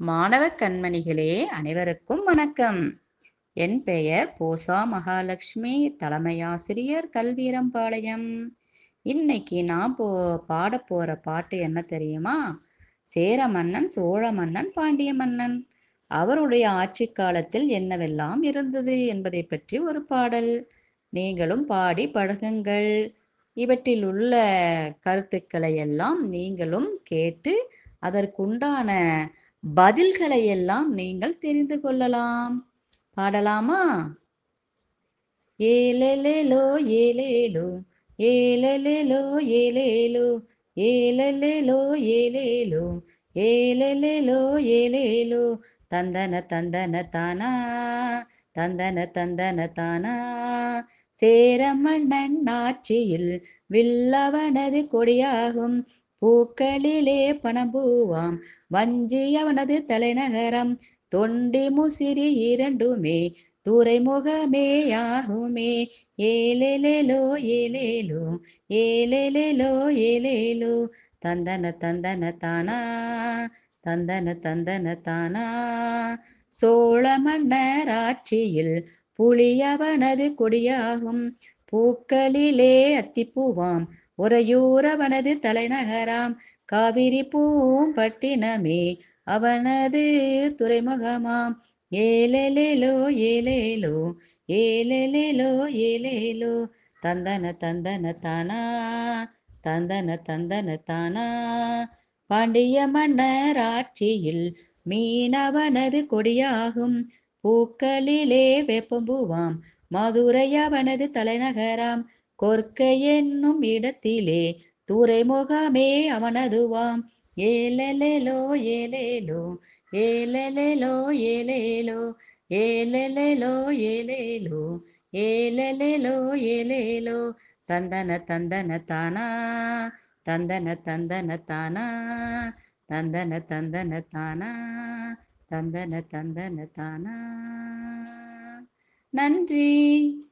மாணவ கண்மணிகளே அனைவருக்கும் வணக்கம். என் பெயர் போசா மகாலட்சுமி தலைமையாசிரியர் கல்வீரம்பாளையம். இன்னைக்கு நான் போ பாட போற பாட்டு என்ன தெரியுமா? சேர மன்னன் சோழ மன்னன் பாண்டிய மன்னன். அவருடைய ஆட்சி காலத்தில் என்னவெல்லாம் இருந்தது என்பதை பற்றி ஒரு பாடல். நீங்களும் பாடி பழகுங்கள். இவற்றில் உள்ள கருத்துக்களை எல்லாம் நீங்களும் கேட்டு அதற்குண்டான பதில்களை எல்லாம் நீங்கள் தெரிந்து கொள்ளலாம். பாடலாமா? ஏலெலேலோ ஏலேலோ ஏலெலேலோ ஏலேலோ ஏலெலேலோ ஏலேலோ ஏலெலேலோ ஏலேலோ. தந்தன தந்தன தானா தந்தன தந்தன தானா. சேரமன்னன் ஆட்சியில் வில்லவனது கொடியாகும். பூக்களிலே பணம்பூவாம் வஞ்சி அவனது தலைநகரம். தொண்டி முசிறி இரண்டுமே. துறைமுகமே யாகுமே. ஏலேலேலோ ஏலேலோ ஏலேலேலோ ஏலேலோ. தந்தன தந்தன தானா தந்தன தந்தன தானா. சோழ மன்னர் ஆட்சியில் புலியவனது கொடியாகும். பூக்களிலே அத்திப்பூவாம். உறையூரவனது தலைநகராம். காவிரி பூம்பட்டினமே அவனது துறைமுகமாம். ஏலேலேலோ ஏலேலோ ஏலேலேலோ ஏலேலோ. தந்தன தந்தன தானா. தந்தன தந்தன தானா. பாண்டிய மன்னர் ஆட்சியில் மீனவனது கொடியாகும். பூக்களிலே வேப்பம்பூவாம். மதுரை அவனது தலைநகராம். கொற்கை என்னும் இடத்திலே துறைமுகமே அவனதுவாம் ஏலலோ ஏலேலோ ஏலலோ ஏலேலோ ஏலலோ ஏலேலோ ஏலலோ ஏலேலோ. தந்தன தந்தன தானா தந்தன தந்தன தானா தந்தன தந்தன தானா தந்தன தந்தன தானா. நன்றி.